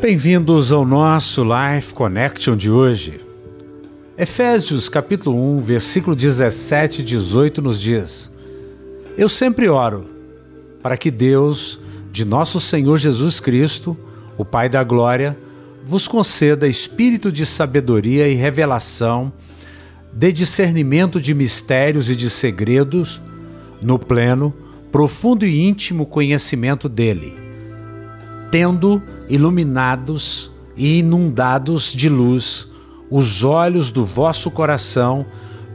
Bem-vindos ao nosso Life Connection de hoje. Efésios capítulo 1, versículo 17 e 18 nos diz: Eu sempre oro para que Deus, de nosso Senhor Jesus Cristo, o Pai da glória, vos conceda espírito de sabedoria e revelação, de discernimento de mistérios e de segredos, no pleno, profundo e íntimo conhecimento dele, tendo iluminados e inundados de luz os olhos do vosso coração,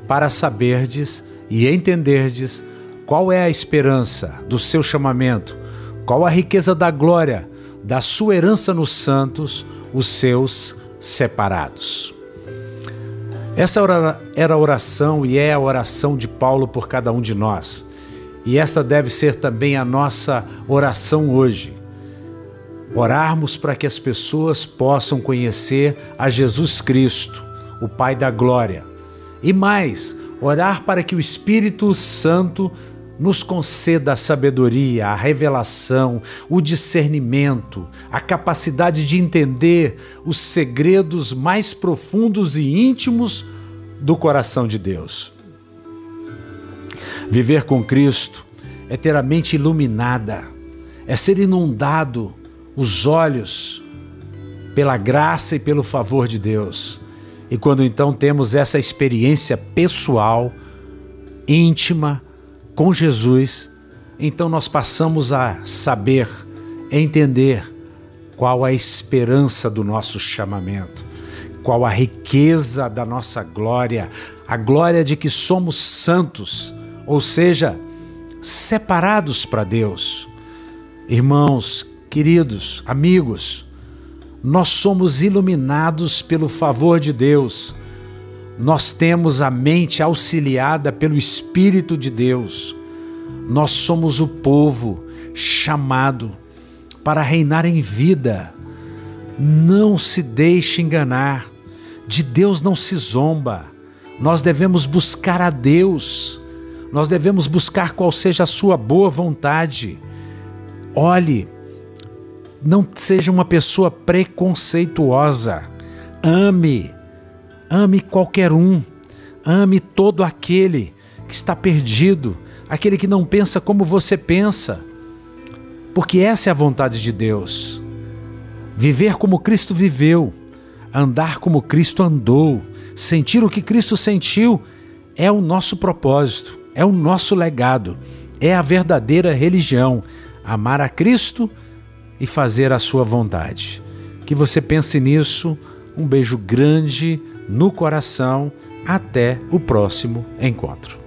para saberdes e entenderdes qual é a esperança do seu chamamento, qual a riqueza da glória da sua herança nos santos, os seus separados. Essa era a oração e é a oração de Paulo por cada um de nós. E essa deve ser também a nossa oração hoje orarmos para que as pessoas possam conhecer a Jesus Cristo, o Pai da Glória. E mais, orar para que o Espírito Santo nos conceda a sabedoria, a revelação, o discernimento, a capacidade de entender os segredos mais profundos e íntimos do coração de Deus. Viver com Cristo é ter a mente iluminada, é ser inundado os olhos pela graça e pelo favor de Deus. E quando então temos essa experiência pessoal, íntima com Jesus, então nós passamos a saber, entender qual a esperança do nosso chamamento, qual a riqueza da nossa glória, a glória de que somos santos, ou seja, separados para Deus. Irmãos, Queridos, amigos, nós somos iluminados pelo favor de Deus. Nós temos a mente auxiliada pelo Espírito de Deus. Nós somos o povo chamado para reinar em vida. Não se deixe enganar. De Deus não se zomba. Nós devemos buscar a Deus. Nós devemos buscar qual seja a sua boa vontade. Olhe, não seja uma pessoa preconceituosa. Ame, ame qualquer um. Ame todo aquele que está perdido, aquele que não pensa como você pensa. Porque essa é a vontade de Deus. Viver como Cristo viveu, andar como Cristo andou, sentir o que Cristo sentiu é o nosso propósito, é o nosso legado, é a verdadeira religião. Amar a Cristo e fazer a sua vontade. Que você pense nisso. Um beijo grande no coração. Até o próximo encontro.